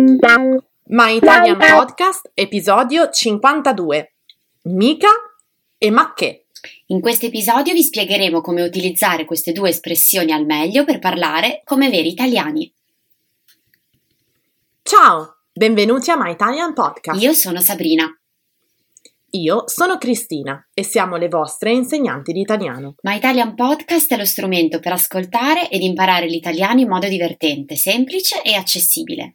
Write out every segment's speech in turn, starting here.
My Italian Podcast, episodio 52. Mica e ma che. In questo episodio vi spiegheremo come utilizzare queste due espressioni al meglio per parlare come veri italiani. Ciao, benvenuti a My Italian Podcast. Io sono Sabrina. Io sono Cristina e siamo le vostre insegnanti di italiano. My Italian Podcast è lo strumento per ascoltare ed imparare l'italiano in modo divertente, semplice e accessibile.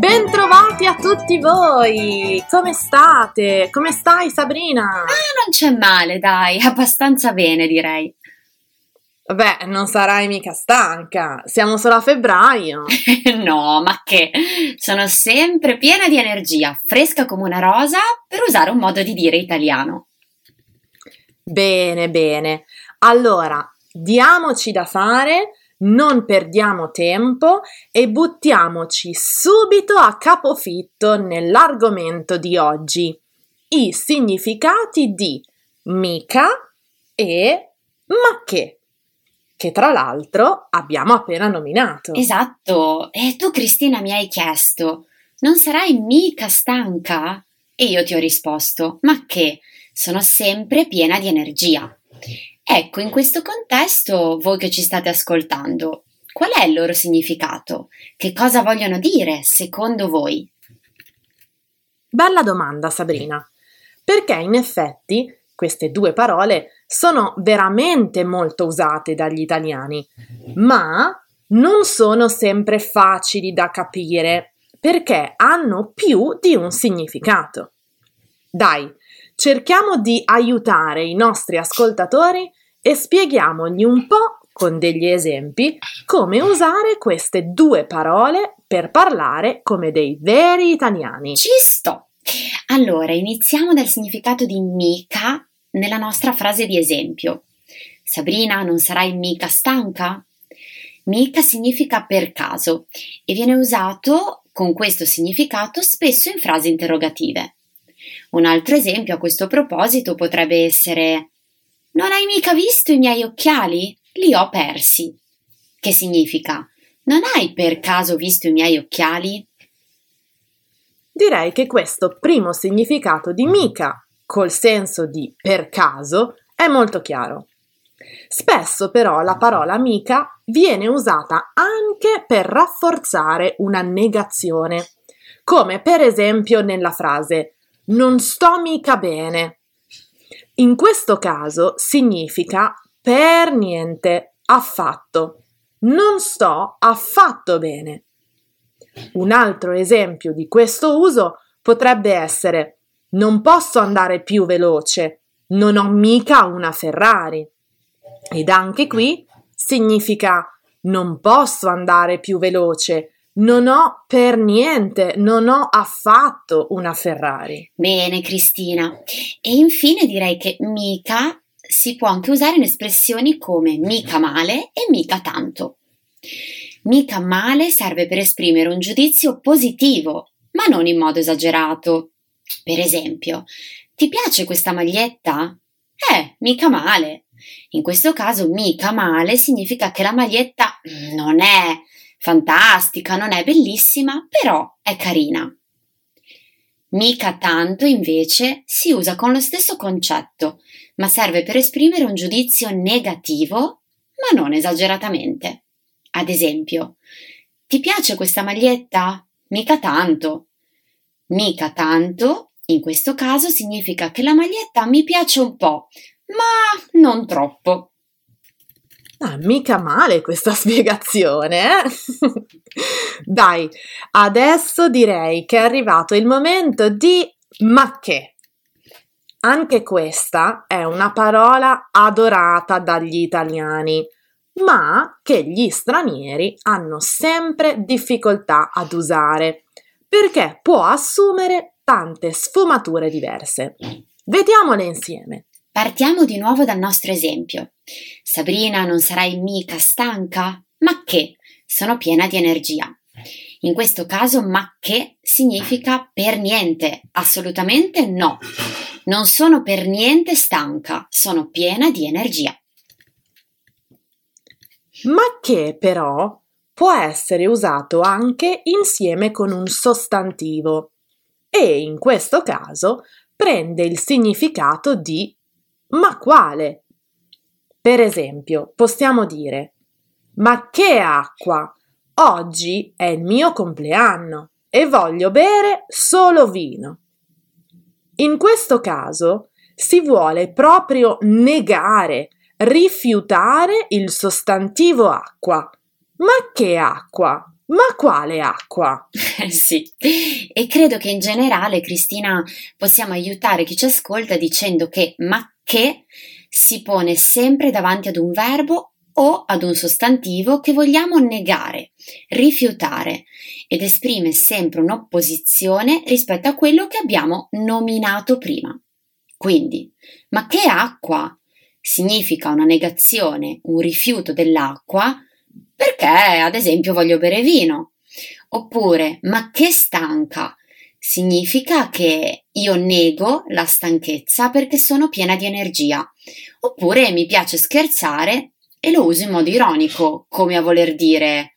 Bentrovati a tutti voi! Come state? Come stai Sabrina? Ah, non c'è male, dai, abbastanza bene direi. Beh, non sarai mica stanca, siamo solo a febbraio. no, ma che? Sono sempre piena di energia, fresca come una rosa, per usare un modo di dire italiano. Bene, bene. Allora, diamoci da fare, non perdiamo tempo e buttiamoci subito a capofitto nell'argomento di oggi. I significati di mica e ma che che tra l'altro abbiamo appena nominato. Esatto, e tu Cristina mi hai chiesto, non sarai mica stanca? E io ti ho risposto, ma che? Sono sempre piena di energia. Ecco, in questo contesto, voi che ci state ascoltando, qual è il loro significato? Che cosa vogliono dire, secondo voi? Bella domanda, Sabrina, perché in effetti queste due parole sono veramente molto usate dagli italiani, ma non sono sempre facili da capire perché hanno più di un significato. Dai, cerchiamo di aiutare i nostri ascoltatori e spieghiamogli un po' con degli esempi come usare queste due parole per parlare come dei veri italiani. Ci sto! Allora, iniziamo dal significato di mica nella nostra frase di esempio. Sabrina, non sarai mica stanca? Mica significa per caso e viene usato con questo significato spesso in frasi interrogative. Un altro esempio a questo proposito potrebbe essere Non hai mica visto i miei occhiali? Li ho persi. Che significa Non hai per caso visto i miei occhiali? Direi che questo primo significato di mica col senso di per caso è molto chiaro. Spesso però la parola mica viene usata anche per rafforzare una negazione, come per esempio nella frase non sto mica bene. In questo caso significa per niente, affatto. Non sto affatto bene. Un altro esempio di questo uso potrebbe essere non posso andare più veloce, non ho mica una Ferrari. Ed anche qui significa non posso andare più veloce, non ho per niente, non ho affatto una Ferrari. Bene, Cristina. E infine direi che mica si può anche usare in espressioni come mica male e mica tanto. Mica male serve per esprimere un giudizio positivo, ma non in modo esagerato. Per esempio, ti piace questa maglietta? Eh, mica male. In questo caso, mica male significa che la maglietta non è fantastica, non è bellissima, però è carina. Mica tanto, invece, si usa con lo stesso concetto, ma serve per esprimere un giudizio negativo, ma non esageratamente. Ad esempio, ti piace questa maglietta? Mica tanto. Mica tanto, in questo caso significa che la maglietta mi piace un po', ma non troppo. Ah, mica male questa spiegazione, eh? Dai, adesso direi che è arrivato il momento di ma che. Anche questa è una parola adorata dagli italiani, ma che gli stranieri hanno sempre difficoltà ad usare, perché può assumere tante sfumature diverse. Vediamole insieme. Partiamo di nuovo dal nostro esempio. Sabrina, non sarai mica stanca? Ma che? Sono piena di energia. In questo caso, ma che significa per niente, assolutamente no. Non sono per niente stanca, sono piena di energia. Ma che però può essere usato anche insieme con un sostantivo e in questo caso prende il significato di ma quale? Per esempio, possiamo dire ma che acqua? Oggi è il mio compleanno e voglio bere solo vino. In questo caso si vuole proprio negare, rifiutare il sostantivo acqua. Ma che acqua? Ma quale acqua? sì, e credo che in generale, Cristina, possiamo aiutare chi ci ascolta dicendo che ma che si pone sempre davanti ad un verbo o ad un sostantivo che vogliamo negare, rifiutare ed esprime sempre un'opposizione rispetto a quello che abbiamo nominato prima. Quindi, ma che acqua? Significa una negazione, un rifiuto dell'acqua perché, ad esempio, voglio bere vino. Oppure, ma che stanca? Significa che io nego la stanchezza perché sono piena di energia. Oppure mi piace scherzare e lo uso in modo ironico, come a voler dire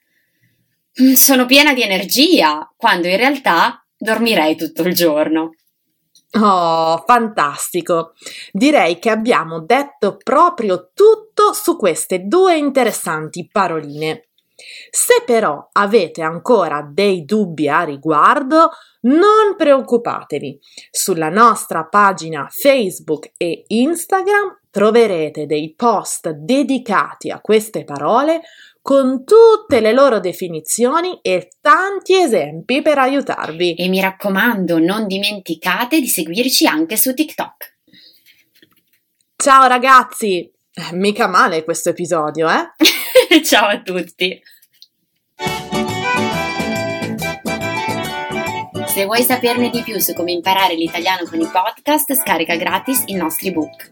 mm, sono piena di energia, quando in realtà dormirei tutto il giorno. Oh, fantastico! Direi che abbiamo detto proprio tutto su queste due interessanti paroline. Se però avete ancora dei dubbi a riguardo, non preoccupatevi. Sulla nostra pagina Facebook e Instagram troverete dei post dedicati a queste parole con tutte le loro definizioni e tanti esempi per aiutarvi. E mi raccomando, non dimenticate di seguirci anche su TikTok. Ciao ragazzi! Eh, mica male questo episodio, eh? Ciao a tutti! Se vuoi saperne di più su come imparare l'italiano con i podcast, scarica gratis i nostri book.